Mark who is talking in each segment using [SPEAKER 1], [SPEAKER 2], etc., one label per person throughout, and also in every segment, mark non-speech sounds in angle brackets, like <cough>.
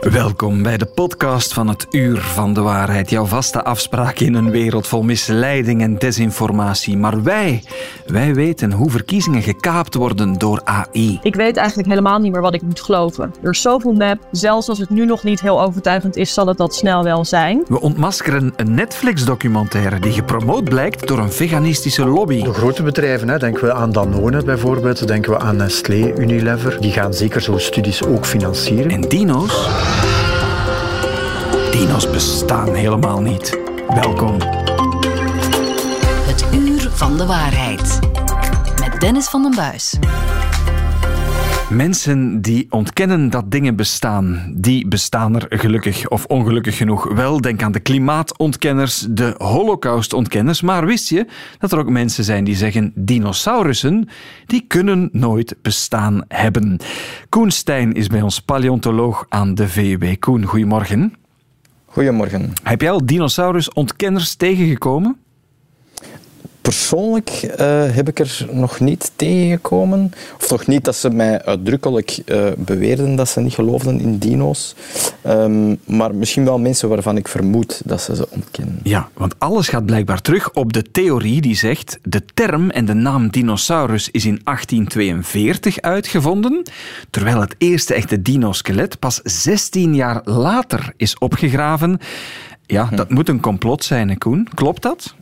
[SPEAKER 1] Welkom bij de podcast van het Uur van de Waarheid. Jouw vaste afspraak in een wereld vol misleiding en desinformatie. Maar wij, wij weten hoe verkiezingen gekaapt worden door AI.
[SPEAKER 2] Ik weet eigenlijk helemaal niet meer wat ik moet geloven. Er is zoveel nep. Zelfs als het nu nog niet heel overtuigend is, zal het dat snel wel zijn.
[SPEAKER 1] We ontmaskeren een Netflix-documentaire die gepromoot blijkt door een veganistische lobby.
[SPEAKER 3] De grote bedrijven, hè, denken we aan Danone bijvoorbeeld, denken we aan Nestlé, Unilever. Die gaan zeker zo'n studies ook financieren.
[SPEAKER 1] En dino's? Dino's bestaan helemaal niet. Welkom.
[SPEAKER 4] Het Uur van de Waarheid. Met Dennis van den Buis.
[SPEAKER 1] Mensen die ontkennen dat dingen bestaan, die bestaan er gelukkig of ongelukkig genoeg wel. Denk aan de klimaatontkenners, de holocaustontkenners. Maar wist je dat er ook mensen zijn die zeggen dinosaurussen, die kunnen nooit bestaan hebben. Koen Stijn is bij ons paleontoloog aan de VUB. Koen, goedemorgen.
[SPEAKER 5] Goedemorgen.
[SPEAKER 1] Heb jij al dinosaurusontkenners tegengekomen?
[SPEAKER 5] Persoonlijk uh, heb ik er nog niet tegengekomen. Of nog niet dat ze mij uitdrukkelijk uh, beweerden dat ze niet geloofden in dino's. Um, maar misschien wel mensen waarvan ik vermoed dat ze ze ontkennen.
[SPEAKER 1] Ja, want alles gaat blijkbaar terug op de theorie die zegt de term en de naam dinosaurus is in 1842 uitgevonden, terwijl het eerste echte dinoskelet pas 16 jaar later is opgegraven. Ja, dat hm. moet een complot zijn, hè Koen. Klopt dat?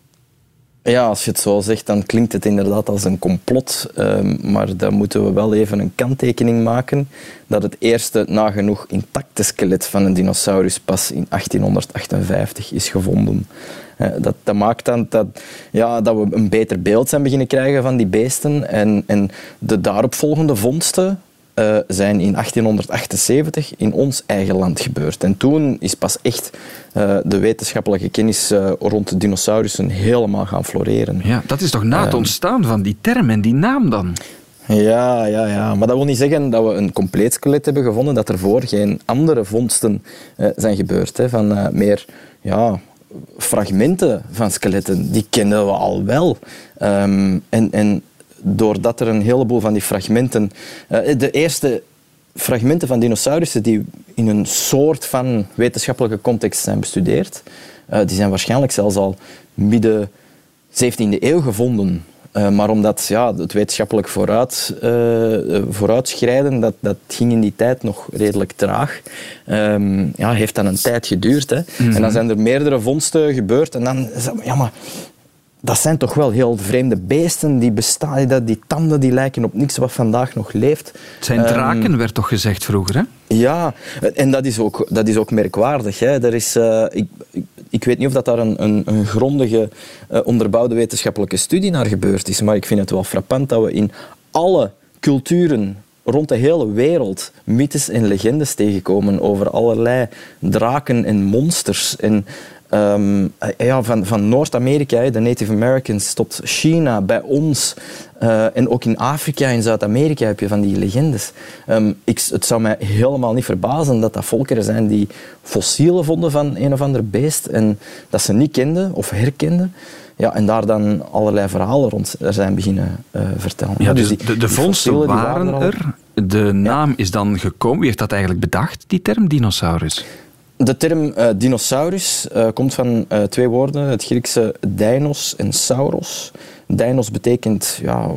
[SPEAKER 5] Ja, als je het zo zegt, dan klinkt het inderdaad als een complot. Ehm, maar dan moeten we wel even een kanttekening maken dat het eerste nagenoeg intacte skelet van een dinosaurus pas in 1858 is gevonden. Dat, dat, maakt dan dat, ja, dat we een beter beeld zijn beginnen krijgen van die beesten. En, en de daaropvolgende vondsten uh, zijn in 1878 in ons eigen land gebeurd. En toen is pas echt uh, de wetenschappelijke kennis uh, rond de dinosaurussen helemaal gaan floreren.
[SPEAKER 1] Ja, dat is toch na het ontstaan van die term en die naam dan?
[SPEAKER 5] Ja, ja, ja, maar dat wil niet zeggen dat we een compleet skelet hebben gevonden, dat ervoor geen andere vondsten zijn gebeurd. Hè, van meer ja, fragmenten van skeletten, die kennen we al wel. Um, en, en doordat er een heleboel van die fragmenten... Uh, de eerste fragmenten van dinosaurussen die in een soort van wetenschappelijke context zijn bestudeerd, uh, die zijn waarschijnlijk zelfs al midden 17e eeuw gevonden. Uh, maar omdat ja, het wetenschappelijk vooruit, uh, vooruitschrijden, dat, dat ging in die tijd nog redelijk traag. Um, ja, heeft dan een tijd geduurd. Hè. Mm -hmm. En dan zijn er meerdere vondsten gebeurd. En dan, ja, maar dat zijn toch wel heel vreemde beesten. Die, bestaan, die tanden die lijken op niks wat vandaag nog leeft.
[SPEAKER 1] Het zijn draken, um, werd toch gezegd vroeger, hè?
[SPEAKER 5] Ja, en dat is ook, dat is ook merkwaardig. Hè. Er is, uh, ik, ik, ik, weet niet of dat daar een, een, een grondige, uh, onderbouwde wetenschappelijke studie naar gebeurd is, maar ik vind het wel frappant dat we in alle culturen rond de hele wereld mythes en legendes tegenkomen over allerlei draken en monsters. En Um, ja, van, van Noord-Amerika, de Native Americans, tot China, bij ons. Uh, en ook in Afrika en Zuid-Amerika heb je van die legendes. Um, ik, het zou mij helemaal niet verbazen dat dat volkeren zijn die fossielen vonden van een of ander beest en dat ze niet kenden of herkenden. Ja, en daar dan allerlei verhalen rond er zijn beginnen uh, vertellen.
[SPEAKER 1] Ja, dus, dus die, de, de vondsten waren, waren er. De naam ja. is dan gekomen. Wie heeft dat eigenlijk bedacht, die term dinosaurus?
[SPEAKER 5] De term uh, dinosaurus uh, komt van uh, twee woorden, het Griekse deinos en sauros. Deinos betekent, ja,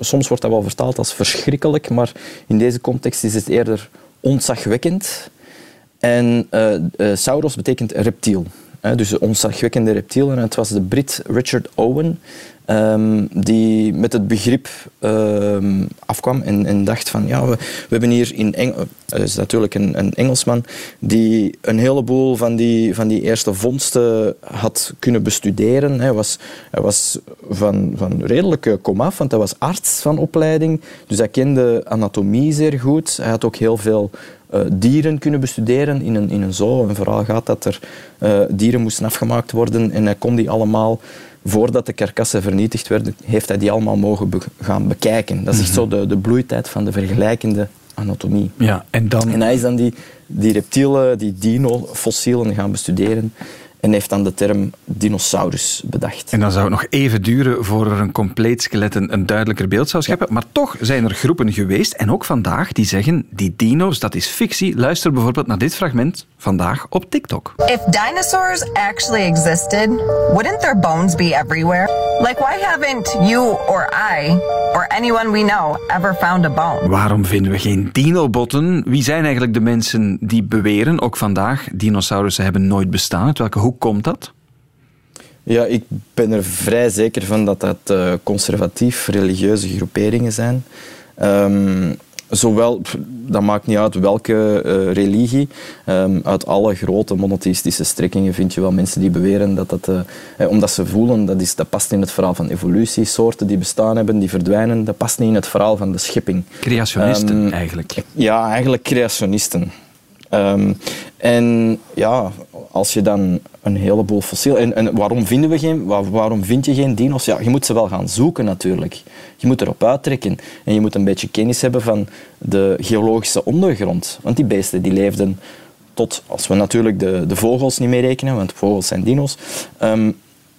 [SPEAKER 5] soms wordt dat wel vertaald als verschrikkelijk, maar in deze context is het eerder ontzagwekkend. En sauros betekent reptiel. dus een ontzagwekkende reptiel. En het was de Brit Richard Owen Um, die met het begrip um, afkwam en, en, dacht van ja, we, hebben hier in dat is natuurlijk een, een, Engelsman die een heleboel van die, van die eerste vondsten had kunnen bestuderen. Hij was, hij was van, van redelijk komaf, want hij was arts van opleiding, dus hij kende anatomie zeer goed. Hij had ook heel veel uh, dieren kunnen bestuderen in een, in een zoo. Een verhaal gaat dat er uh, dieren moesten afgemaakt worden en hij kon die allemaal voordat de karkassen vernietigd werden, heeft hij die allemaal mogen be gaan bekijken. Dat is echt zo de, de bloeitijd van de vergelijkende anatomie.
[SPEAKER 1] Ja, en, dan...
[SPEAKER 5] en hij is dan die, die reptielen, die dino-fossielen gaan bestuderen. En heeft dan de term dinosaurus bedacht.
[SPEAKER 1] En dan zou het nog even duren voor er een compleet skelet een, een duidelijker beeld zou scheppen. Maar toch zijn er groepen geweest, en ook vandaag, die zeggen die dino's, dat is fictie. Luister bijvoorbeeld naar dit fragment vandaag op TikTok.
[SPEAKER 6] If dinosaurs actually existed, wouldn't their bones be everywhere? Like, why haven't you or I or anyone we know ever found a bone?
[SPEAKER 1] Waarom vinden we geen dinobotten? Wie zijn eigenlijk de mensen die beweren, ook vandaag, dinosaurussen hebben nooit bestaan? Uit welke hoek komt dat?
[SPEAKER 5] Ja, ik ben er vrij zeker van dat dat uh, conservatief-religieuze groeperingen zijn. Um, zowel, dat maakt niet uit welke uh, religie, um, uit alle grote monotheïstische strekkingen vind je wel mensen die beweren dat dat, uh, omdat ze voelen, dat, is, dat past in het verhaal van evolutie, soorten die bestaan hebben, die verdwijnen, dat past niet in het verhaal van de schepping.
[SPEAKER 1] Creationisten um, eigenlijk.
[SPEAKER 5] Ja, eigenlijk creationisten. Um, en ja, als je dan een heleboel fossielen... En, en, waarom, vinden we geen, waarom vind je geen dino's? Ja, je moet ze wel gaan zoeken natuurlijk. Je moet erop uittrekken. En je moet een beetje kennis hebben van de geologische ondergrond. Want die beesten die leefden tot, als we natuurlijk de, de vogels niet mee rekenen, want vogels zijn dino's, um,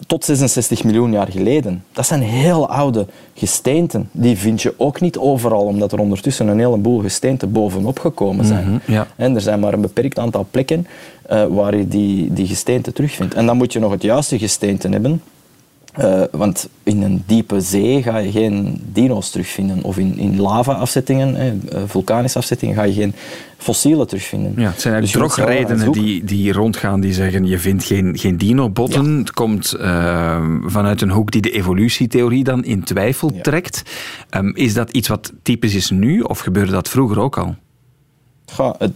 [SPEAKER 5] tot 66 miljoen jaar geleden. Dat zijn heel oude gesteenten. Die vind je ook niet overal, omdat er ondertussen een heleboel gesteenten bovenop gekomen zijn.
[SPEAKER 1] Mhm, ja.
[SPEAKER 5] En er zijn maar een beperkt aantal plekken uh, waar je die, die gesteenten terugvindt. En dan moet je nog het juiste gesteente hebben. Uh, want in een diepe zee ga je geen dino's terugvinden. Of in, in lava-afzettingen, eh, vulkanische afzettingen, ga je geen fossielen terugvinden.
[SPEAKER 1] Ja, het zijn eigenlijk dus redenen die, die rondgaan die zeggen je vindt geen, geen dino-botten. Het komt uh, vanuit een hoek die de evolutietheorie dan in twijfel ja. trekt. Um, is dat iets wat typisch is nu of gebeurde dat vroeger ook al?
[SPEAKER 5] Ja, het,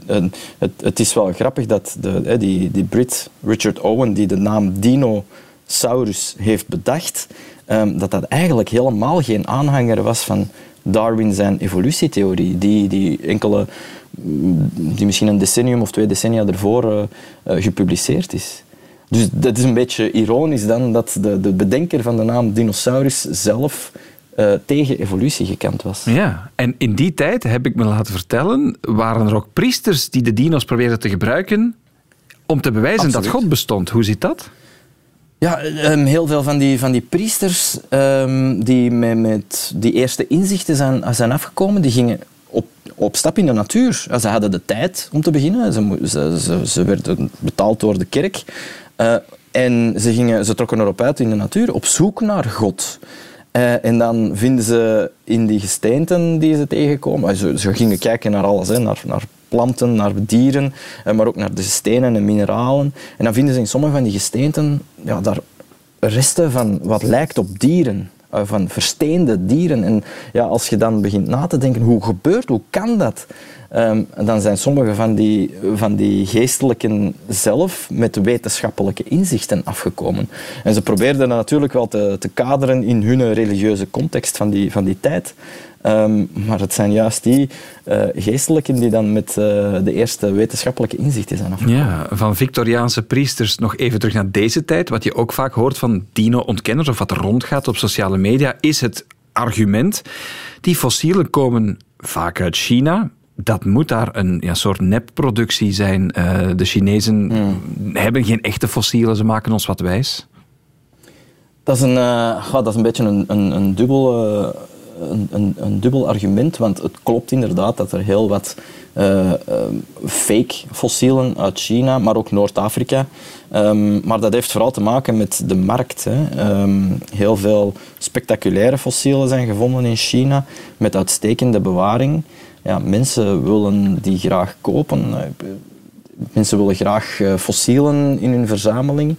[SPEAKER 5] het, het is wel grappig dat de, die, die Brit Richard Owen, die de naam dino Saurus heeft bedacht, um, dat dat eigenlijk helemaal geen aanhanger was van Darwin zijn evolutietheorie, die, die enkele, die misschien een decennium of twee decennia ervoor uh, uh, gepubliceerd is. Dus dat is een beetje ironisch dan dat de, de bedenker van de naam dinosaurus zelf uh, tegen evolutie gekend was.
[SPEAKER 1] Ja, en in die tijd, heb ik me laten vertellen, waren er ook priesters die de dino's probeerden te gebruiken om te bewijzen Absoluut. dat God bestond. Hoe zit dat?
[SPEAKER 5] Ja, um, heel veel van die, van die priesters um, die met, die eerste inzichten zijn, zijn afgekomen, die gingen op, op stap in de natuur. Ze hadden de tijd om te beginnen. Ze, ze, ze, werden betaald door de kerk. Uh, en ze, gingen, ze trokken erop uit in de natuur op zoek naar God. Uh, en dan vinden ze in die gesteenten die ze tegenkomen, ze, ze gingen kijken naar alles, hè, naar, naar planten, naar dieren, eh, maar ook naar de stenen en mineralen. En dan vinden ze in sommige van die gesteenten ja, daar resten van wat lijkt op dieren eh, van versteende dieren. En ja, als je dan begint na te denken, hoe gebeurt, hoe kan dat? Um, dan zijn sommige van die, van die geestelijken zelf met wetenschappelijke inzichten afgekomen. En ze probeerden dat natuurlijk wel te, te kaderen in hun religieuze context van die, van die tijd. Um, maar het zijn juist die uh, geestelijken die dan met uh, de eerste wetenschappelijke inzichten zijn afgekomen.
[SPEAKER 1] Ja, van Victoriaanse priesters nog even terug naar deze tijd. Wat je ook vaak hoort van dino-ontkenners of wat er rondgaat op sociale media, is het argument. Die fossielen komen vaak uit China. Dat moet daar een ja, soort nepproductie zijn. Uh, de Chinezen hmm. hebben geen echte fossielen, ze maken ons wat wijs.
[SPEAKER 5] Dat is een, uh, dat is een beetje een, een, een dubbel uh, een, een, een, dubbel argument, want het klopt inderdaad dat er heel wat uh, uh, fake fossielen uit China, maar ook Noord-Afrika. Um, maar dat heeft vooral te maken met de markt. Hè. Um, heel veel spectaculaire fossielen zijn gevonden in China met uitstekende bewaring. Ja, mensen willen die graag kopen. Mensen willen graag uh, fossielen in hun verzameling.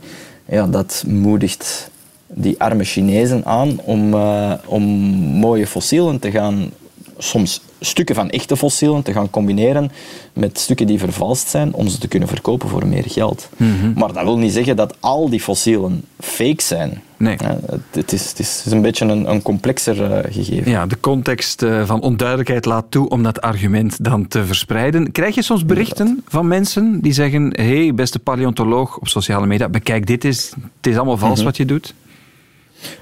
[SPEAKER 5] Ja, dat moedigt die arme Chinezen aan om, uh, om mooie fossielen te gaan, soms stukken van echte fossielen, te gaan combineren met stukken die vervalst zijn, om ze te kunnen verkopen voor meer geld.
[SPEAKER 1] Mhm.
[SPEAKER 5] Maar dat wil niet zeggen dat al die fossielen fake zijn.
[SPEAKER 1] Nee.
[SPEAKER 5] Uh, het, is, het, is, een beetje een, een complexer uh, gegeven.
[SPEAKER 1] Ja, de context van onduidelijkheid laat toe om dat argument dan te verspreiden. Krijg je soms berichten Inderdaad. van mensen die zeggen: hey, beste paleontoloog op sociale media, bekijk dit eens, het is allemaal vals mm -hmm. wat je doet?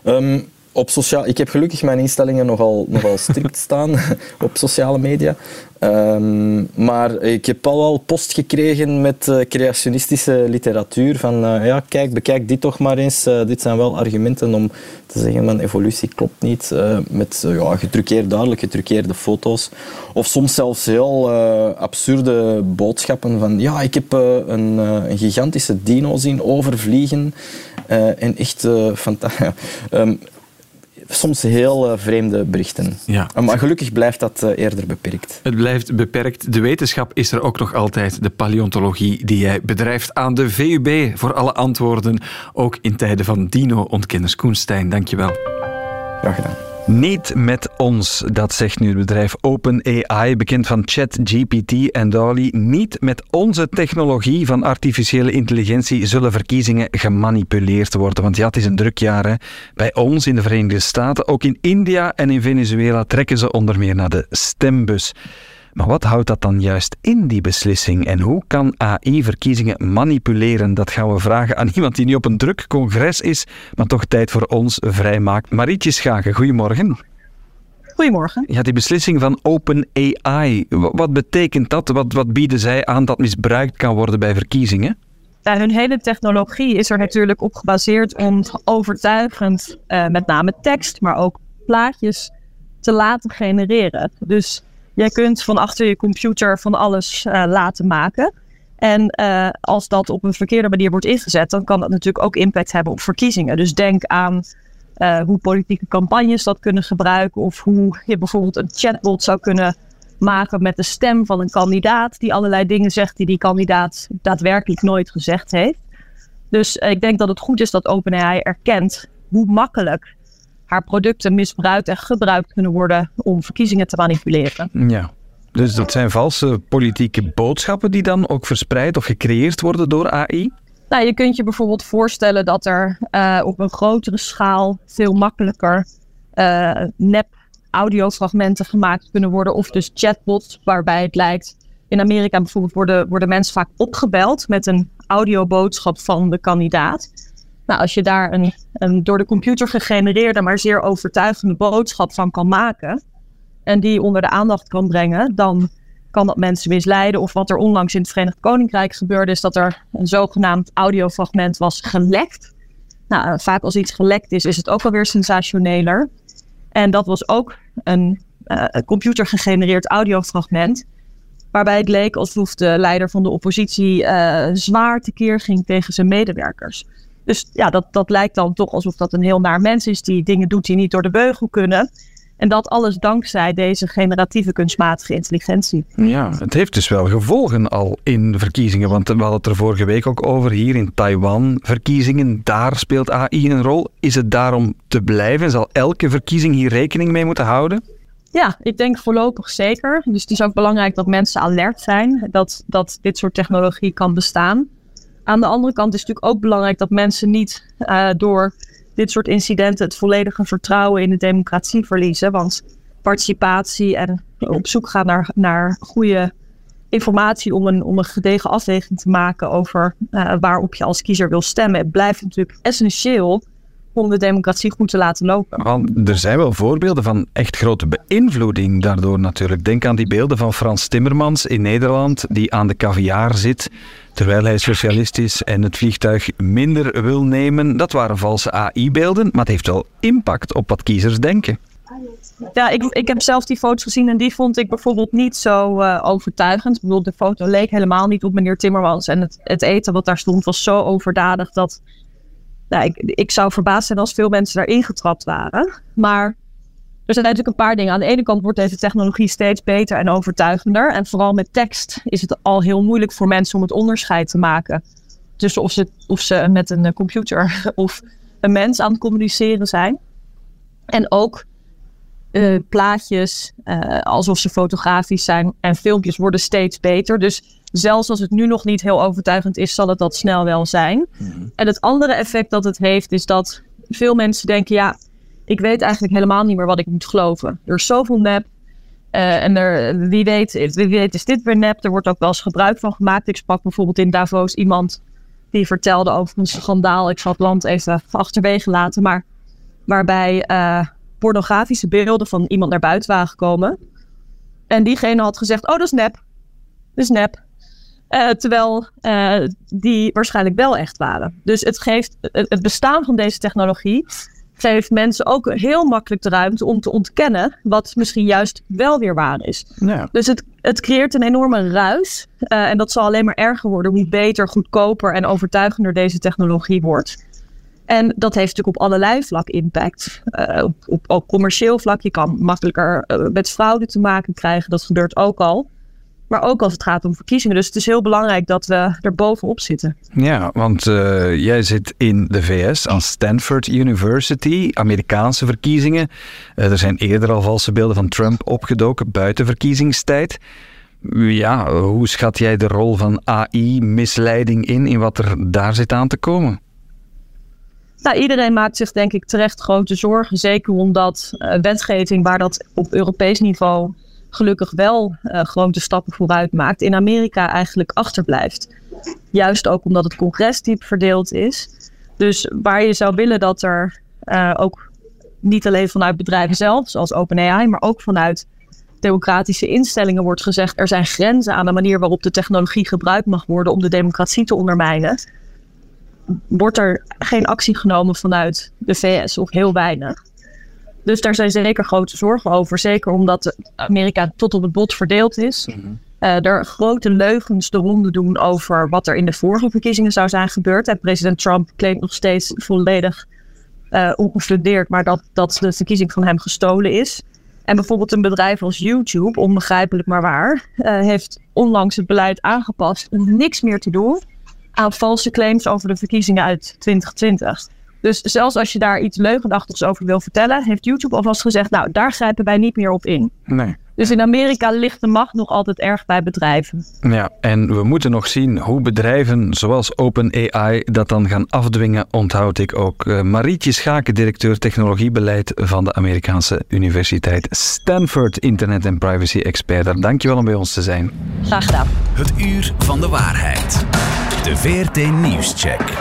[SPEAKER 5] Um, op sociaal, ik heb gelukkig mijn instellingen nogal, nogal strikt <laughs> staan <laughs> op sociale media. Ehm, maar ik heb al wel post gekregen met uh, creationistische literatuur. Van uh, ja, kijk, bekijk dit toch maar eens. Uh, dit zijn wel argumenten om te zeggen van evolutie klopt niet. met ja, getruckeerd, duidelijk getruckeerde foto's. Of soms zelfs heel absurde boodschappen van ja, ik heb een, een, gigantische dino zien overvliegen. En echt fantastisch. <laughs> Um, soms heel uh, vreemde berichten. Ja. Maar gelukkig blijft dat uh, eerder beperkt.
[SPEAKER 1] Het blijft beperkt. De wetenschap is er ook nog altijd. De paleontologie die jij bedrijft aan de VUB voor alle antwoorden. Ook in tijden van dino-ontkenners. Koenstein, dankjewel.
[SPEAKER 5] Graag gedaan.
[SPEAKER 1] Niet met ons, dat zegt nu het bedrijf OpenAI, bekend van ChatGPT en Dolly. Niet met onze technologie van artificiële intelligentie zullen verkiezingen gemanipuleerd worden. Want ja, het is een druk jaar hè. bij ons in de Verenigde Staten. Ook in India en in Venezuela trekken ze onder meer naar de stembus. Maar wat houdt dat dan juist in, die beslissing? En hoe kan AI verkiezingen manipuleren? Dat gaan we vragen aan <laughs> iemand die niet op een druk congres is, maar toch tijd voor ons vrijmaakt. Marietje Schagen, goedemorgen.
[SPEAKER 2] Goedemorgen.
[SPEAKER 1] Ja, die beslissing van OpenAI, wat betekent dat? Wat, wat bieden zij aan dat misbruikt kan worden bij verkiezingen?
[SPEAKER 2] Hun hele technologie is er natuurlijk op gebaseerd om overtuigend, uh, met name tekst, maar ook plaatjes, te laten genereren. Dus Jij kunt van achter je computer van alles uh, laten maken. En uh, als dat op een verkeerde manier wordt ingezet, dan kan dat natuurlijk ook impact hebben op verkiezingen. Dus denk aan uh, hoe politieke campagnes dat kunnen gebruiken. Of hoe je bijvoorbeeld een chatbot zou kunnen maken met de stem van een kandidaat. Die allerlei dingen zegt die die kandidaat daadwerkelijk nooit gezegd heeft. Dus ik denk dat het goed is dat OpenAI erkent hoe makkelijk haar producten misbruikt en gebruikt kunnen worden om verkiezingen te manipuleren.
[SPEAKER 1] Ja. Dus dat zijn valse politieke boodschappen die dan ook verspreid of gecreëerd worden door AI?
[SPEAKER 2] Nou, je kunt je bijvoorbeeld voorstellen dat er uh, op een grotere schaal veel makkelijker uh, nep audiofragmenten gemaakt kunnen worden. Of dus chatbots, waarbij het lijkt. In Amerika bijvoorbeeld worden, worden mensen vaak opgebeld met een audioboodschap van de kandidaat. Nou, als je daar een, een door de computer gegenereerde, maar zeer overtuigende boodschap van kan maken. En die onder de aandacht kan brengen, dan kan dat mensen misleiden. Of wat er onlangs in het Verenigd Koninkrijk gebeurde, is dat er een zogenaamd audiofragment was gelekt. Nou, eh, vaak als iets gelekt is, is het ook alweer sensationeler. En dat was ook een, uh, een computergegenereerd audiofragment. Waarbij het leek alsof de leider van de oppositie uh, zwaar tekeer ging tegen zijn medewerkers. Dus ja, dat, dat lijkt dan toch alsof dat een heel naar mens is die dingen doet die niet door de beugel kunnen. En dat alles dankzij deze generatieve kunstmatige intelligentie.
[SPEAKER 1] Ja, het heeft dus wel gevolgen al in verkiezingen. Want we hadden het er vorige week ook over hier in Taiwan. Verkiezingen, daar speelt AI een rol. Is het daarom te blijven? Zal elke verkiezing hier rekening mee moeten houden?
[SPEAKER 2] Ja, ik denk voorlopig zeker. Dus het is ook belangrijk dat mensen alert zijn dat, dat dit soort technologie kan bestaan. Aan de andere kant is het natuurlijk ook belangrijk dat mensen niet uh, door dit soort incidenten het volledige vertrouwen in de democratie verliezen. Want participatie en op zoek gaan naar, naar goede informatie om een, om een gedegen afweging te maken over uh, waarop je als kiezer wil stemmen, blijft natuurlijk essentieel om de democratie goed te laten lopen.
[SPEAKER 1] Want er zijn wel voorbeelden van echt grote beïnvloeding daardoor natuurlijk. Denk aan die beelden van Frans Timmermans in Nederland, die aan de caviar zit, terwijl hij socialist is en het vliegtuig minder wil nemen. Dat waren valse AI-beelden, maar het heeft wel impact op wat kiezers denken.
[SPEAKER 2] Ja, ik, ik heb zelf die foto's gezien en die vond ik bijvoorbeeld niet zo uh, overtuigend. Ik bedoel, de foto leek helemaal niet op meneer Timmermans. En het, het eten wat daar stond was zo overdadig dat nou, ik, ik zou verbaasd zijn als veel mensen daarin getrapt waren. Maar er zijn natuurlijk een paar dingen. Aan de ene kant wordt deze technologie steeds beter en overtuigender. En vooral met tekst is het al heel moeilijk voor mensen om het onderscheid te maken. Tussen of ze, of ze met een computer <laughs> of een mens aan het communiceren zijn. En ook uh, plaatjes, uh, alsof ze fotografisch zijn en filmpjes worden steeds beter. Dus zelfs als het nu nog niet heel overtuigend is, zal het dat snel wel zijn. Mm -hmm. En het andere effect dat het heeft, is dat veel mensen denken: ja, ik weet eigenlijk helemaal niet meer wat ik moet geloven. Er is zoveel nep. Uh, en er, wie, weet, wie weet is dit weer nep. Er wordt ook wel eens gebruik van gemaakt. Ik sprak bijvoorbeeld in Davos iemand die vertelde over een schandaal. Ik zal het land even achterwege laten. Maar waarbij eh, pornografische beelden van iemand naar buiten waren gekomen. En diegene had gezegd, oh dat is nep. Dat is nep. Eh, terwijl die waarschijnlijk wel echt waren. Dus het geeft het bestaan van deze technologie geeft mensen ook heel makkelijk de ruimte om te ontkennen wat misschien juist wel weer waar is. Ja. Dus het, het creëert een enorme ruis. Uh, en dat zal alleen maar erger worden hoe beter, goedkoper en overtuigender deze technologie wordt. En dat heeft natuurlijk op allerlei vlak impact. Uh, op, op, commercieel vlak. Je kan makkelijker uh, met fraude te maken krijgen. Dat gebeurt ook al. Maar ook als het gaat om verkiezingen. Dus het is heel belangrijk dat we er bovenop zitten.
[SPEAKER 1] Ja, want uh, jij zit in de VS aan Stanford University, Amerikaanse verkiezingen. Uh, er zijn eerder al valse beelden van Trump opgedoken buiten verkiezingstijd. Ja, hoe schat jij de rol van AI-misleiding in, in wat er daar zit aan te komen?
[SPEAKER 2] Nou, iedereen maakt zich denk ik terecht grote zorgen. Zeker omdat uh, wetgeving waar dat op Europees niveau gelukkig wel uh, grote stappen vooruit maakt, in Amerika eigenlijk achterblijft. Juist ook omdat het congres diep verdeeld is. Dus waar je zou willen dat er uh, ook niet alleen vanuit bedrijven zelf, zoals OpenAI, maar ook vanuit democratische instellingen wordt gezegd: er zijn grenzen aan de manier waarop de technologie gebruikt mag worden om de democratie te ondermijnen. Wordt er geen actie genomen vanuit de VS of heel weinig? Dus daar zijn zeker grote zorgen over. Zeker omdat Amerika tot op het bot verdeeld is. Mm er grote leugens de ronde doen over wat er in de vorige verkiezingen zou zijn gebeurd. En president Trump claimt nog steeds volledig uh, ongefundeerd, maar dat, dat de verkiezing van hem gestolen is. En bijvoorbeeld een bedrijf als YouTube, onbegrijpelijk maar waar, uh, heeft onlangs het beleid aangepast om niks meer te doen aan valse claims over de verkiezingen uit 2020. Dus zelfs als je daar iets leugendachtigs over wil vertellen, heeft YouTube alvast gezegd, nou, daar grijpen wij niet meer op in.
[SPEAKER 1] Nee.
[SPEAKER 2] Dus in Amerika ligt de macht nog altijd erg bij bedrijven.
[SPEAKER 1] Ja, en we moeten nog zien hoe bedrijven zoals OpenAI dat dan gaan afdwingen, onthoud ik ook. Uh, Marietje Schaken, directeur technologiebeleid van de Amerikaanse Universiteit Stanford, internet- en privacy-expert. Dankjewel om bij ons te zijn.
[SPEAKER 2] Graag gedaan.
[SPEAKER 7] Het uur van de waarheid. De VRT Nieuwscheck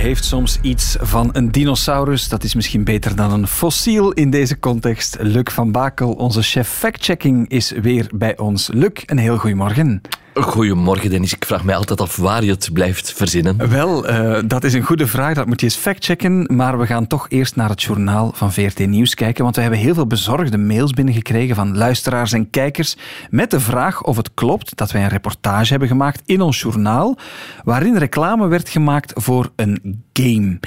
[SPEAKER 1] heeft soms iets van een dinosaurus. Dat is misschien beter dan een fossiel in deze context. Luc van Bakel, onze chef fact-checking, is weer bij ons. Luc, een heel goedemorgen.
[SPEAKER 8] Goedemorgen Dennis, ik vraag mij altijd af waar je het blijft verzinnen.
[SPEAKER 1] Wel, uh, dat is een goede vraag, dat moet je eens factchecken. Maar we gaan toch eerst naar het journaal van VRT Nieuws kijken, want we hebben heel veel bezorgde mails binnengekregen van luisteraars en kijkers met de vraag of het klopt dat wij een reportage hebben gemaakt in ons journaal waarin reclame werd gemaakt voor een game.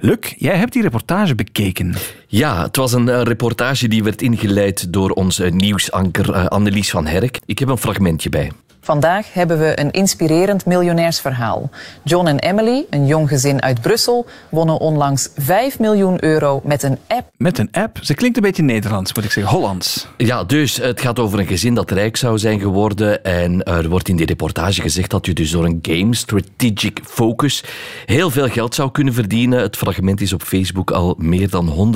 [SPEAKER 1] Luc, jij hebt die reportage bekeken.
[SPEAKER 8] Ja, het was een uh, reportage die werd ingeleid door onze nieuwsanker uh, Annelies van Herk. Ik heb een fragmentje bij.
[SPEAKER 9] Vandaag hebben we een inspirerend miljonairsverhaal. John en Emily, een jong gezin uit Brussel, wonnen onlangs 5 miljoen euro met een app.
[SPEAKER 1] Met een app? Ze klinkt een beetje Nederlands, moet ik zeggen. Hollands.
[SPEAKER 8] Ja, dus het gaat over een gezin dat rijk zou zijn geworden. En er wordt in die reportage gezegd dat je dus door een game, Strategic Focus, heel veel geld zou kunnen verdienen. Het fragment is op Facebook al meer dan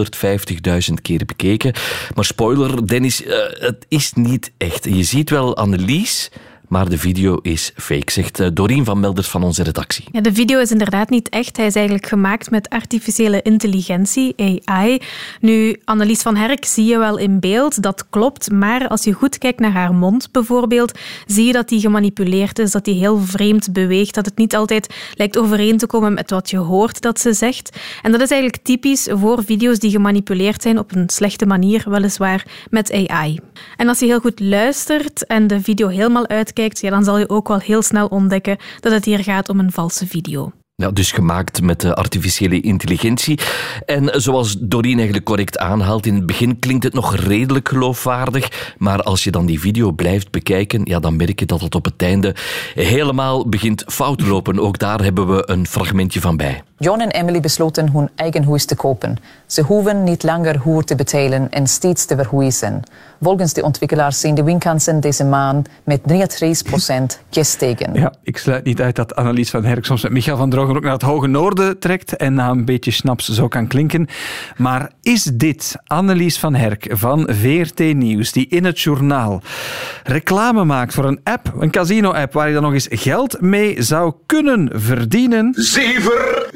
[SPEAKER 8] 150.000 keer bekeken. Maar spoiler, Dennis, uh, het is niet echt. Je ziet wel Annelies maar de video is fake, zegt eh, Doreen van Melders van onze redactie.
[SPEAKER 10] Ja, de video is inderdaad niet echt. Hij is eigenlijk gemaakt met artificiële intelligentie, AI. Nu, Annelies van Herk zie je wel in beeld, dat klopt. Maar als je goed kijkt naar haar mond bijvoorbeeld, zie je dat die gemanipuleerd is, dat die heel vreemd beweegt, dat het niet altijd lijkt overeen te komen met wat je hoort dat ze zegt. En dat is eigenlijk typisch voor video's die gemanipuleerd zijn op een slechte manier, weliswaar met AI. En als je heel goed luistert en de video helemaal uitkijkt, ja, dan zal je ook wel heel snel ontdekken dat het hier gaat om een valse video.
[SPEAKER 8] Ja, dus gemaakt met de artificiële intelligentie. En zoals Doreen eigenlijk correct aanhaalt, in het begin klinkt het nog redelijk geloofwaardig. Maar als je dan die video blijft bekijken, ja, dan merk je dat het op het einde helemaal begint fout te lopen. Ook daar hebben we een fragmentje van bij.
[SPEAKER 9] John en Emily besloten hun eigen huis te kopen. Ze hoeven niet langer huur te betalen en steeds te verhuizen. Volgens de ontwikkelaars zijn de winkansen deze maand met 33% gestegen.
[SPEAKER 1] Ja, ik sluit niet uit dat Annelies van Herk soms met Michael van Drogen ook naar het hoge noorden trekt en na een beetje snaps zo kan klinken. Maar is dit Annelies van Herk van VRT Nieuws, die in het journaal reclame maakt voor een app, een casino-app, waar je dan nog eens geld mee zou kunnen verdienen?
[SPEAKER 11] Zever,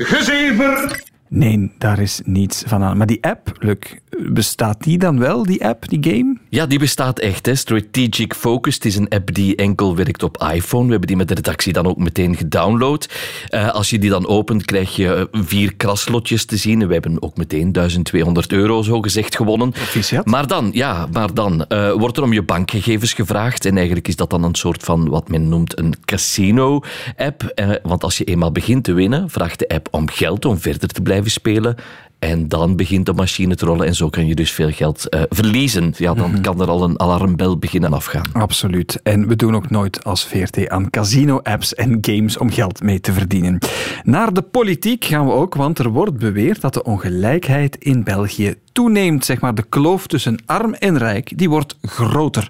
[SPEAKER 1] Nee, daar is niets van aan. Maar die app, Luc, bestaat die dan wel, die app, die game?
[SPEAKER 8] Ja, die bestaat echt. Hè. Strategic Focus het is een app die enkel werkt op iPhone. We hebben die met de redactie dan ook meteen gedownload. Uh, als je die dan opent, krijg je eh, vier kraslotjes te zien. We hebben ook meteen 1200 euro zo gezegd gewonnen. Maar dan, ja, maar dan uh, wordt er om je bankgegevens gevraagd. En eigenlijk is dat dan een soort van wat men noemt een casino-app. Uh, want als je eenmaal begint te winnen, vraagt de app om geld om verder te blijven spelen. En dan begint de machine te rollen en zo kan je dus veel geld uh, verliezen. Ja, dan mm -hmm. kan er al een alarmbel beginnen afgaan.
[SPEAKER 1] Absoluut. En we doen ook nooit als VRT aan casino-apps en games om geld mee te verdienen. Naar de politiek gaan we ook, want er wordt beweerd dat de ongelijkheid in België toeneemt. Zeg maar, de kloof tussen arm en rijk, die wordt groter.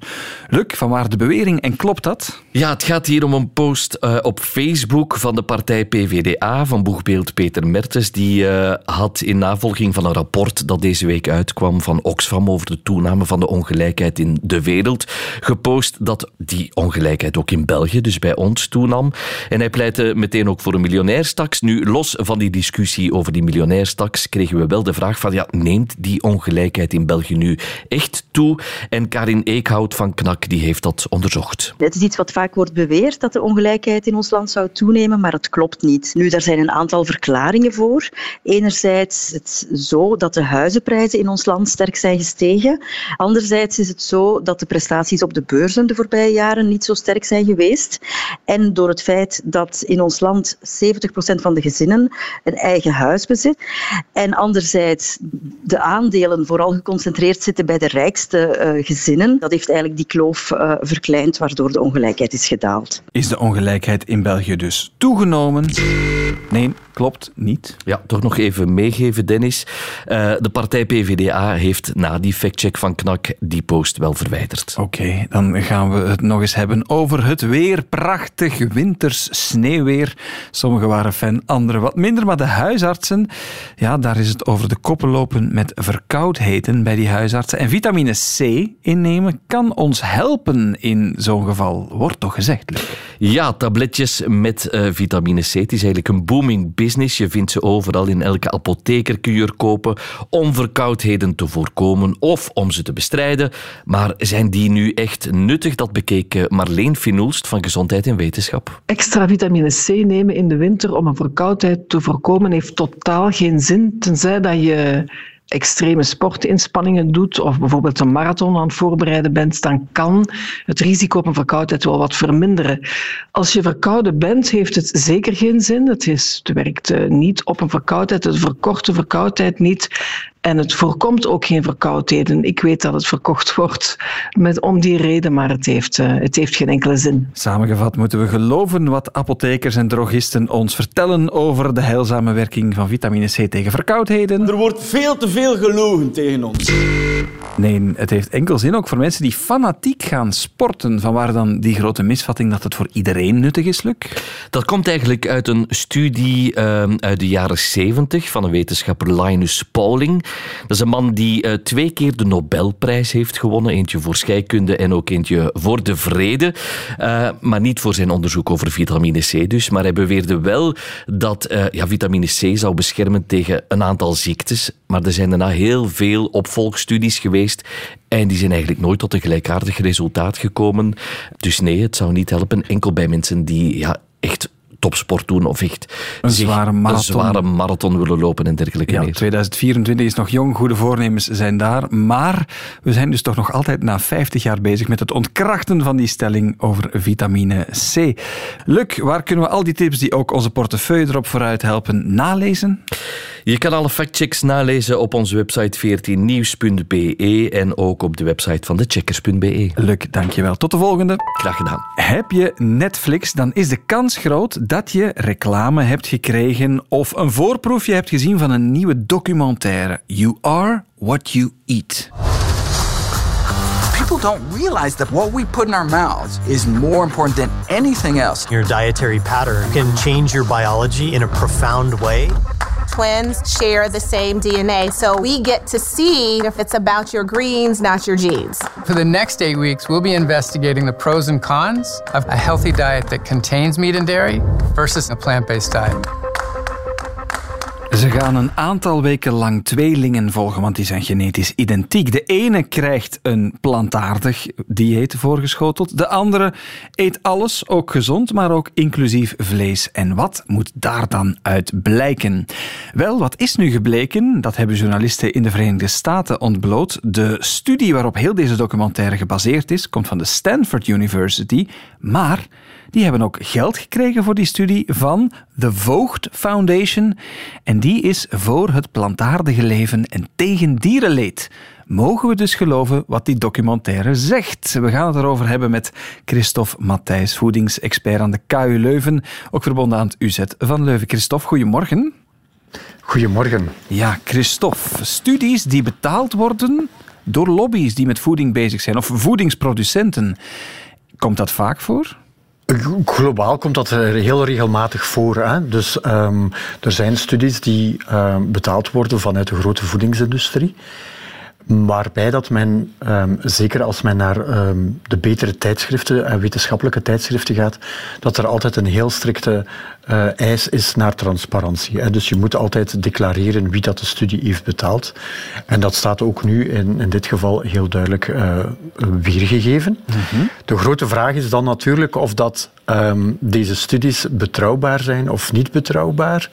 [SPEAKER 1] Luc, van waar de bewering en klopt dat?
[SPEAKER 8] Ja, het gaat hier om een post uh, op Facebook van de partij PVDA, van boegbeeld Peter Mertens. Die uh, had in navolging van een rapport dat deze week uitkwam van Oxfam over de toename van de ongelijkheid in de wereld, gepost dat die ongelijkheid ook in België, dus bij ons, toenam. En hij pleitte meteen ook voor een miljonairstaks. Nu, los van die discussie over die miljonairstaks, kregen we wel de vraag van, ja, neemt die ongelijkheid in België nu echt toe? En Karin Eekhout van KNAK die heeft dat onderzocht.
[SPEAKER 11] Het is iets wat vaak wordt beweerd, dat de ongelijkheid in ons land zou toenemen, maar het klopt niet. Nu, daar zijn een aantal verklaringen voor. Enerzijds is zo dat de huizenprijzen in ons land sterk zijn gestegen. Anderzijds is het zo dat de prestaties op de beurzen de voorbije jaren niet zo sterk zijn geweest. En door het feit dat in ons land 70% van de gezinnen een eigen huis bezit. En anderzijds de aandelen vooral geconcentreerd zitten bij de rijkste uh, gezinnen. Dat heeft eigenlijk die kloof uh, verkleind, waardoor de ongelijkheid is gedaald.
[SPEAKER 1] Is de ongelijkheid in België dus toegenomen? Nee, klopt niet.
[SPEAKER 8] Ja, toch nog even meegeven, Dennis. Uh, de partij PVDA heeft na die factcheck van KNAK die post wel verwijderd.
[SPEAKER 1] Oké, okay, dan gaan we het nog eens hebben over het weer. Prachtig winters sneeuwweer. Sommigen waren fan, anderen wat minder. Maar de huisartsen, ja, daar is het over de koppen lopen met verkoudheden bij die huisartsen. En vitamine C innemen kan ons helpen in zo'n geval, wordt toch gezegd, Luc?
[SPEAKER 8] Ja, tabletjes met uh, vitamine C. Het is eigenlijk een booming business. Je vindt ze overal in elke apotheker kun je er kopen om verkoudheden te voorkomen of om ze te bestrijden. Maar zijn die nu echt nuttig? Dat bekeek Marleen Finulst van Gezondheid en Wetenschap.
[SPEAKER 12] Extra vitamine C nemen in de winter om een verkoudheid te voorkomen heeft totaal geen zin, tenzij dat je extreme sportinspanningen doet of bijvoorbeeld een marathon aan het voorbereiden bent, dan kan het risico op een verkoudheid wel wat verminderen. Als je verkouden bent, heeft het zeker geen zin. Het, het werkt niet op een verkoudheid, het verkort de verkoudheid niet. En het voorkomt ook geen verkoudheden. Ik weet dat het verkocht wordt met, om die reden, maar het heeft, uh, het heeft geen enkele zin.
[SPEAKER 1] Samengevat moeten we geloven wat apothekers en drogisten ons vertellen over de heilzame werking van vitamine C tegen verkoudheden.
[SPEAKER 13] Er wordt veel te veel gelogen tegen ons.
[SPEAKER 1] Nee, het heeft enkel zin ook voor mensen die fanatiek gaan sporten. Vanwaar dan die grote misvatting dat het voor iedereen nuttig is, Luc?
[SPEAKER 8] Dat komt eigenlijk uit een studie uh, uit de jaren 70 van een wetenschapper Linus Pauling. Dat is een man die uh, twee keer de Nobelprijs heeft gewonnen. Eentje voor scheikunde en ook eentje voor de vrede. Uh, maar niet voor zijn onderzoek over vitamine C dus. Maar hij beweerde wel dat uh, ja, vitamine C zou beschermen tegen een aantal ziektes. Maar er zijn daarna heel veel opvolgstudies geweest. En die zijn eigenlijk nooit tot een gelijkaardig resultaat gekomen. Dus nee, het zou niet helpen. Enkel bij mensen die ja, echt topsport doen of echt
[SPEAKER 1] een zware marathon,
[SPEAKER 8] een zware marathon willen lopen en dergelijke
[SPEAKER 1] ja,
[SPEAKER 8] meer.
[SPEAKER 1] 2024 is nog jong, goede voornemens zijn daar. Maar we zijn dus toch nog altijd na 50 jaar bezig met het ontkrachten van die stelling over vitamine C. Luc, waar kunnen we al die tips die ook onze portefeuille erop vooruit helpen nalezen?
[SPEAKER 8] Je kan alle factchecks nalezen op onze website 14nieuws.be en ook op de website van decheckers.be.
[SPEAKER 1] Luc, dankjewel. Tot de volgende.
[SPEAKER 8] Graag gedaan.
[SPEAKER 1] Heb je Netflix, dan is de kans groot dat je reclame hebt gekregen of een voorproefje hebt gezien van een nieuwe documentaire. You are what you eat.
[SPEAKER 14] People don't realize that what we put in our mouths is more important than anything else.
[SPEAKER 15] Your dietary pattern can change your biology in a profound way.
[SPEAKER 16] Twins share the same DNA, so we get to see if it's about your greens, not your genes.
[SPEAKER 17] For the next eight weeks, we'll be investigating the pros and cons of a healthy diet that contains meat and dairy versus a plant based diet.
[SPEAKER 1] Ze gaan een aantal weken lang tweelingen volgen, want die zijn genetisch identiek. De ene krijgt een plantaardig dieet voorgeschoteld. De andere eet alles, ook gezond, maar ook inclusief vlees. En wat moet daar dan uit blijken? Wel, wat is nu gebleken? Dat hebben journalisten in de Verenigde Staten ontbloot. De studie waarop heel deze documentaire gebaseerd is, komt van de Stanford University. Maar die hebben ook geld gekregen voor die studie van de Voogd Foundation. En die is voor het plantaardige leven en tegen dierenleed. Mogen we dus geloven wat die documentaire zegt? We gaan het erover hebben met Christophe Matthijs, voedingsexpert aan de KU Leuven, ook verbonden aan het UZ van Leuven. Christophe, goedemorgen.
[SPEAKER 3] Goedemorgen.
[SPEAKER 1] Ja, Christophe, studies die betaald worden door lobby's die met voeding bezig zijn, of voedingsproducenten. Komt dat vaak voor?
[SPEAKER 3] Globaal komt dat heel regelmatig voor. Hè? Dus um, er zijn studies die um, betaald worden vanuit de grote voedingsindustrie. Waarbij dat men, um, zeker als men naar um, de betere tijdschriften en wetenschappelijke tijdschriften gaat, dat er altijd een heel strikte uh, eis is naar transparantie. Dus je moet altijd declareren wie dat de studie heeft betaald. En dat staat ook nu in, in dit geval heel duidelijk uh, weergegeven. Mm -hmm. De grote vraag is dan natuurlijk of dat um, deze studies betrouwbaar zijn of niet betrouwbaar.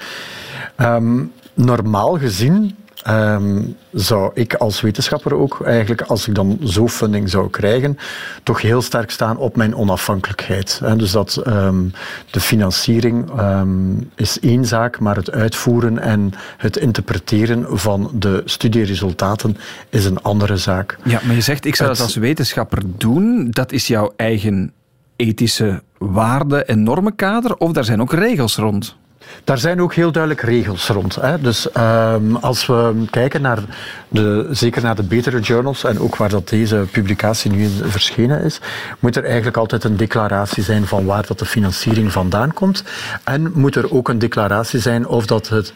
[SPEAKER 3] normaal gezien Um, zou ik als wetenschapper ook eigenlijk, als ik dan zo funding zou krijgen, toch heel sterk staan op mijn onafhankelijkheid. Dus dat um, de financiering um, is één zaak, maar het uitvoeren en het interpreteren van de studieresultaten is een andere zaak.
[SPEAKER 1] Ja, maar je zegt, ik zou het... dat als wetenschapper doen. Dat is jouw eigen ethische waarde- en normenkader, of daar zijn ook regels rond?
[SPEAKER 3] Daar zijn ook heel duidelijk regels rond. Hè. Dus um, als we kijken naar de, zeker naar de betere journals en ook waar dat deze publicatie nu in verschenen is, moet er eigenlijk altijd een declaratie zijn van waar dat de financiering vandaan komt. En moet er ook een declaratie zijn of dat het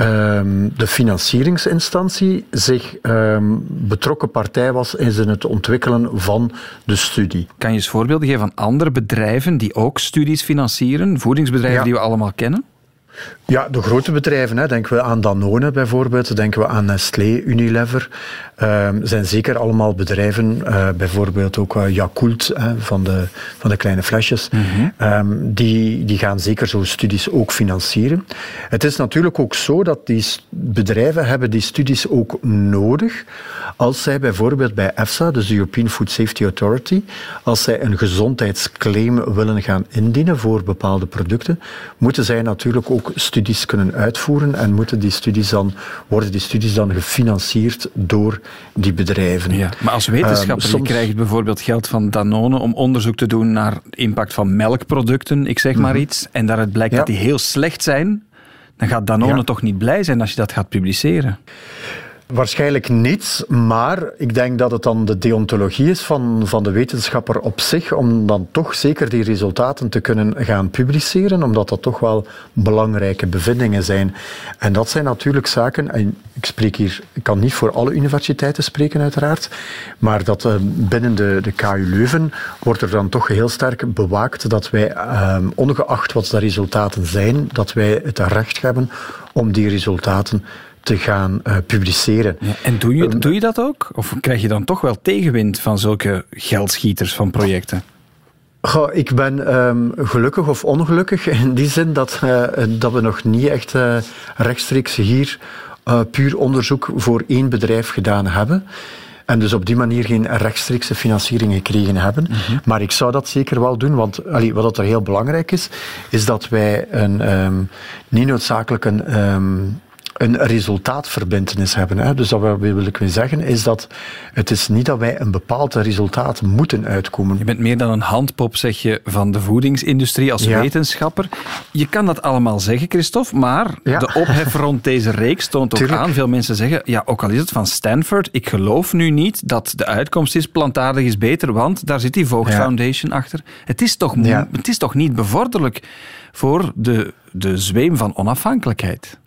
[SPEAKER 3] Um, de financieringsinstantie zich um, betrokken partij was in het ontwikkelen van de studie.
[SPEAKER 1] Kan je eens voorbeelden geven van andere bedrijven die ook studies financieren, voedingsbedrijven ja. die we allemaal kennen?
[SPEAKER 3] Ja, de grote bedrijven, hè, denken we aan Danone bijvoorbeeld, denken we aan Nestlé, Unilever, uh, zijn zeker allemaal bedrijven, uh, bijvoorbeeld ook uh, Yakult hè, van, de, van de kleine flesjes, mm -hmm. um, die, die gaan zeker zo'n studies ook financieren. Het is natuurlijk ook zo dat die bedrijven hebben die studies ook nodig als zij bijvoorbeeld bij EFSA, dus de European Food Safety Authority, als zij een gezondheidsclaim willen gaan indienen voor bepaalde producten, moeten zij natuurlijk ook studies kunnen uitvoeren en moeten die studies dan, worden die studies dan gefinancierd door die bedrijven.
[SPEAKER 1] Ja, maar als wetenschapper, um, soms... je krijgt bijvoorbeeld geld van Danone om onderzoek te doen naar de impact van melkproducten, ik zeg maar mm -hmm. iets, en daaruit blijkt ja. dat die heel slecht zijn, dan gaat Danone ja. toch niet blij zijn als je dat gaat publiceren.
[SPEAKER 3] Waarschijnlijk niet, maar ik denk dat het dan de deontologie is van, van de wetenschapper op zich om dan toch zeker die resultaten te kunnen gaan publiceren, omdat dat toch wel belangrijke bevindingen zijn. En dat zijn natuurlijk zaken, en ik spreek hier, ik kan niet voor alle universiteiten spreken uiteraard, maar dat uh, binnen de, de KU Leuven wordt er dan toch heel sterk bewaakt dat wij, uh, ongeacht wat de resultaten zijn, dat wij het recht hebben om die resultaten te gaan uh, publiceren.
[SPEAKER 1] Ja, en doe je, doe je dat ook? Of krijg je dan toch wel tegenwind van zulke geldschieters van projecten?
[SPEAKER 3] Goh, ik ben um, gelukkig of ongelukkig <laughs> in die zin dat, uh, dat we nog niet echt uh, rechtstreeks hier puur onderzoek voor één bedrijf gedaan hebben. En dus op die manier geen rechtstreekse financiering gekregen hebben. Mm -hmm. Maar ik zou dat zeker wel doen, want allee, wat er heel belangrijk is, is dat wij een, um, niet noodzakelijk een, um, een resultaatverbintenis hebben. Hè. Dus wat wil ik mee zeggen, is dat het is niet dat wij een bepaald resultaat moeten uitkomen.
[SPEAKER 1] Je bent meer dan een handpop, zeg je, van de voedingsindustrie als ja. wetenschapper. Je kan dat allemaal zeggen, Christophe, maar ja. de ophef rond deze reeks toont ook Tuurlijk. aan. Veel mensen zeggen, ja, ook al is het van Stanford, ik geloof nu niet dat de uitkomst is plantaardig is beter, want daar zit die ja. Foundation achter. Het is toch, het is toch niet bevorderlijk voor de, de zweem van onafhankelijkheid?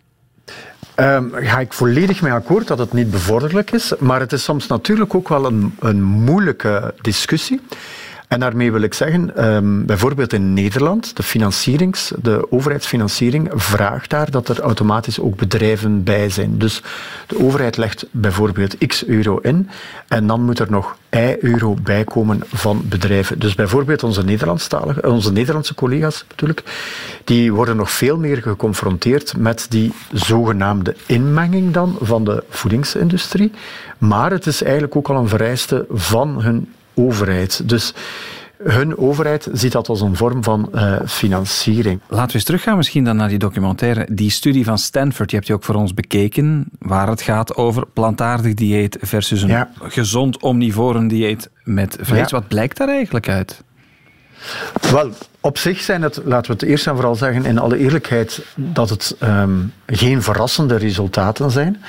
[SPEAKER 3] Um, ga ik volledig mee akkoord dat het niet bevorderlijk is, maar het is soms natuurlijk ook wel een, een moeilijke discussie. En daarmee wil ik zeggen, ehm, bijvoorbeeld in Nederland, de, financierings, de overheidsfinanciering vraagt daar dat er automatisch ook bedrijven bij zijn. Dus de overheid legt bijvoorbeeld x euro in en dan moet er nog y euro bijkomen van bedrijven. Dus bijvoorbeeld onze, Nederlandstalige, onze Nederlandse collega's natuurlijk, die worden nog veel meer geconfronteerd met die zogenaamde inmenging dan van de voedingsindustrie. Maar het is eigenlijk ook al een vereiste van hun overheid. Dus hun overheid ziet dat als een vorm van uh, financiering.
[SPEAKER 1] Laten we eens teruggaan misschien dan naar die documentaire. Die studie van Stanford, die hebt je ook voor ons bekeken, waar het gaat over plantaardig dieet versus een gezond omnivoren dieet met vlees. Wat blijkt daar eigenlijk uit?
[SPEAKER 3] Wel, op zich zijn het, laten we het eerst en vooral zeggen, in alle eerlijkheid, dat het um, geen verrassende resultaten zijn.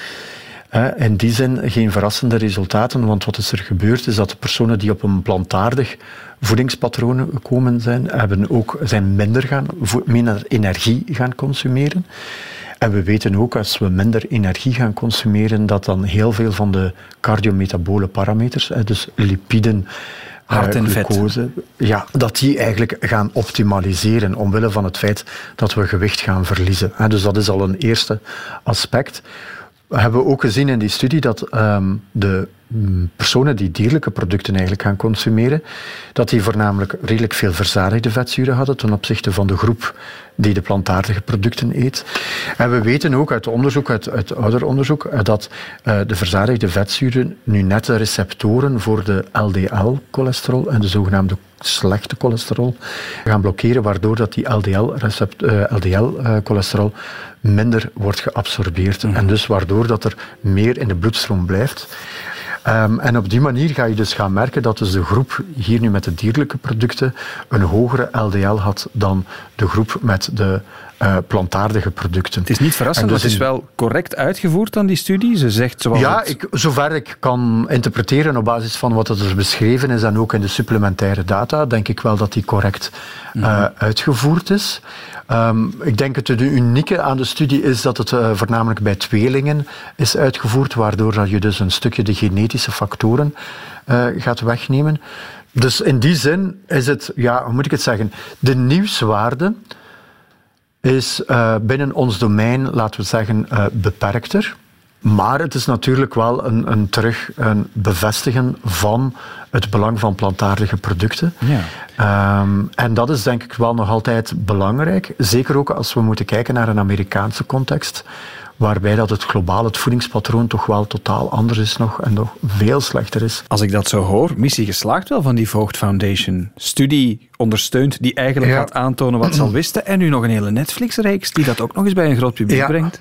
[SPEAKER 3] In die zin geen verrassende resultaten, want wat is er gebeurd is dat de personen die op een plantaardig voedingspatroon gekomen zijn, hebben ook, zijn minder, gaan, minder energie gaan consumeren. En we weten ook, als we minder energie gaan consumeren, dat dan heel veel van de cardiometabole parameters, dus lipiden,
[SPEAKER 1] Hart en
[SPEAKER 3] glucose, ja, dat die eigenlijk gaan optimaliseren omwille van het feit dat we gewicht gaan verliezen. Dus dat is al een eerste aspect. We hebben ook gezien in die studie dat um, de personen die dierlijke producten eigenlijk gaan consumeren, dat die voornamelijk redelijk veel verzadigde vetzuren hadden ten opzichte van de groep die de plantaardige producten eet. En we weten ook uit onderzoek, uit, uit ouder onderzoek, eh, dat uh, de verzadigde vetzuren nu net de receptoren voor de LDL-cholesterol en de zogenaamde slechte cholesterol gaan blokkeren, waardoor dat die LDL-cholesterol uh, LDL, minder wordt geabsorbeerd. Mhm. En dus waardoor dat er meer in de bloedstroom blijft. Um, en op die manier ga je dus gaan merken dat dus de groep hier nu met de dierlijke producten een hogere LDL had dan de groep met de uh, plantaardige producten.
[SPEAKER 1] Het is niet verrassend, dus het is wel correct uitgevoerd dan die studie. Ze zegt zoals
[SPEAKER 3] ja,
[SPEAKER 1] het...
[SPEAKER 3] ik, zover ik kan interpreteren op basis van wat er beschreven is en ook in de supplementaire data, denk ik wel dat die correct uh, uitgevoerd is. Um, ik denk het de unieke aan de studie is dat het uh, voornamelijk bij tweelingen is uitgevoerd, waardoor dat je dus een stukje de genetische factoren gaat wegnemen. Dus in die zin is het, ja, hoe moet ik het zeggen, de nieuwswaarde is uh, binnen ons domein, laten we zeggen, beperkter. Maar het is natuurlijk wel een, een terug een bevestigen van het belang van plantaardige producten. Ja. Um, en dat is denk ik wel nog altijd belangrijk. Zeker ook als we moeten kijken naar een Amerikaanse context, waarbij dat het globale het voedingspatroon toch wel totaal anders is nog en nog veel slechter is.
[SPEAKER 1] Als ik dat zo hoor, missie geslaagd wel van die Voogd Foundation. Studie ondersteunt die eigenlijk ja. gaat aantonen wat ze al wisten en nu nog een hele Netflix-reeks die dat ook nog eens bij een groot publiek
[SPEAKER 3] ja.
[SPEAKER 1] brengt.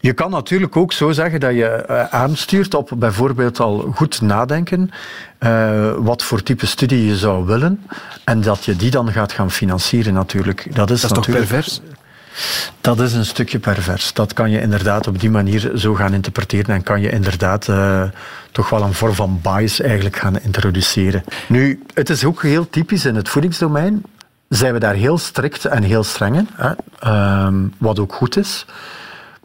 [SPEAKER 3] Je kan natuurlijk ook zo zeggen dat je uh, aanstuurt op bijvoorbeeld al goed nadenken uh, wat voor type studie je zou willen en dat je die dan gaat gaan financieren natuurlijk. Dat is,
[SPEAKER 1] dat is
[SPEAKER 3] natuurlijk,
[SPEAKER 1] toch pervers?
[SPEAKER 3] Dat is een stukje pervers. Dat kan je inderdaad op die manier zo gaan interpreteren en kan je inderdaad uh, toch wel een vorm van bias eigenlijk gaan introduceren. Nu, het is ook heel typisch in het voedingsdomein. Zijn we daar heel strikt en heel streng in, hè? Uh, wat ook goed is.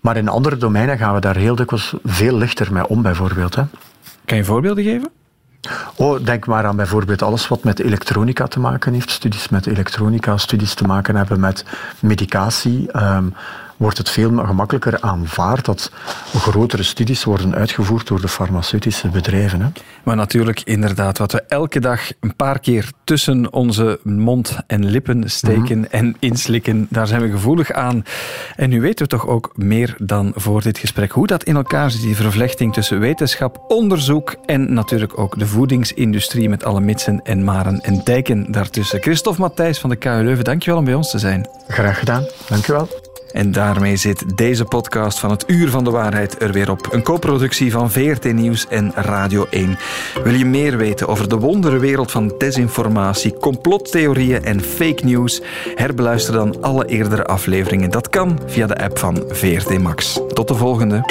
[SPEAKER 3] Maar in andere domeinen gaan we daar heel dikwijls veel lichter mee om, bijvoorbeeld. Hè.
[SPEAKER 1] Kan je voorbeelden geven?
[SPEAKER 3] Oh, denk maar aan bijvoorbeeld alles wat met elektronica te maken heeft. Studies met elektronica, studies te maken hebben met medicatie. Um, wordt het veel gemakkelijker aanvaard dat grotere studies worden uitgevoerd door de farmaceutische bedrijven. Hè?
[SPEAKER 1] Maar natuurlijk, inderdaad, wat we elke dag een paar keer tussen onze mond en lippen steken mm -hmm. en inslikken, daar zijn we gevoelig aan. En nu weten we toch ook meer dan voor dit gesprek hoe dat in elkaar zit, die vervlechting tussen wetenschap, onderzoek en natuurlijk ook de voedingsindustrie met alle mitsen en maren en dijken daartussen. Christophe Matthijs van de KU Leuven, dankjewel om bij ons te zijn.
[SPEAKER 3] Graag gedaan, dankjewel.
[SPEAKER 1] En daarmee zit deze podcast van het Uur van de Waarheid er weer op. Een co-productie van VRT Nieuws en Radio 1. Wil je meer weten over de wonderenwereld van desinformatie, complottheorieën en fake news? Herbeluister dan alle eerdere afleveringen. Dat kan via de app van VRT Max. Tot de volgende.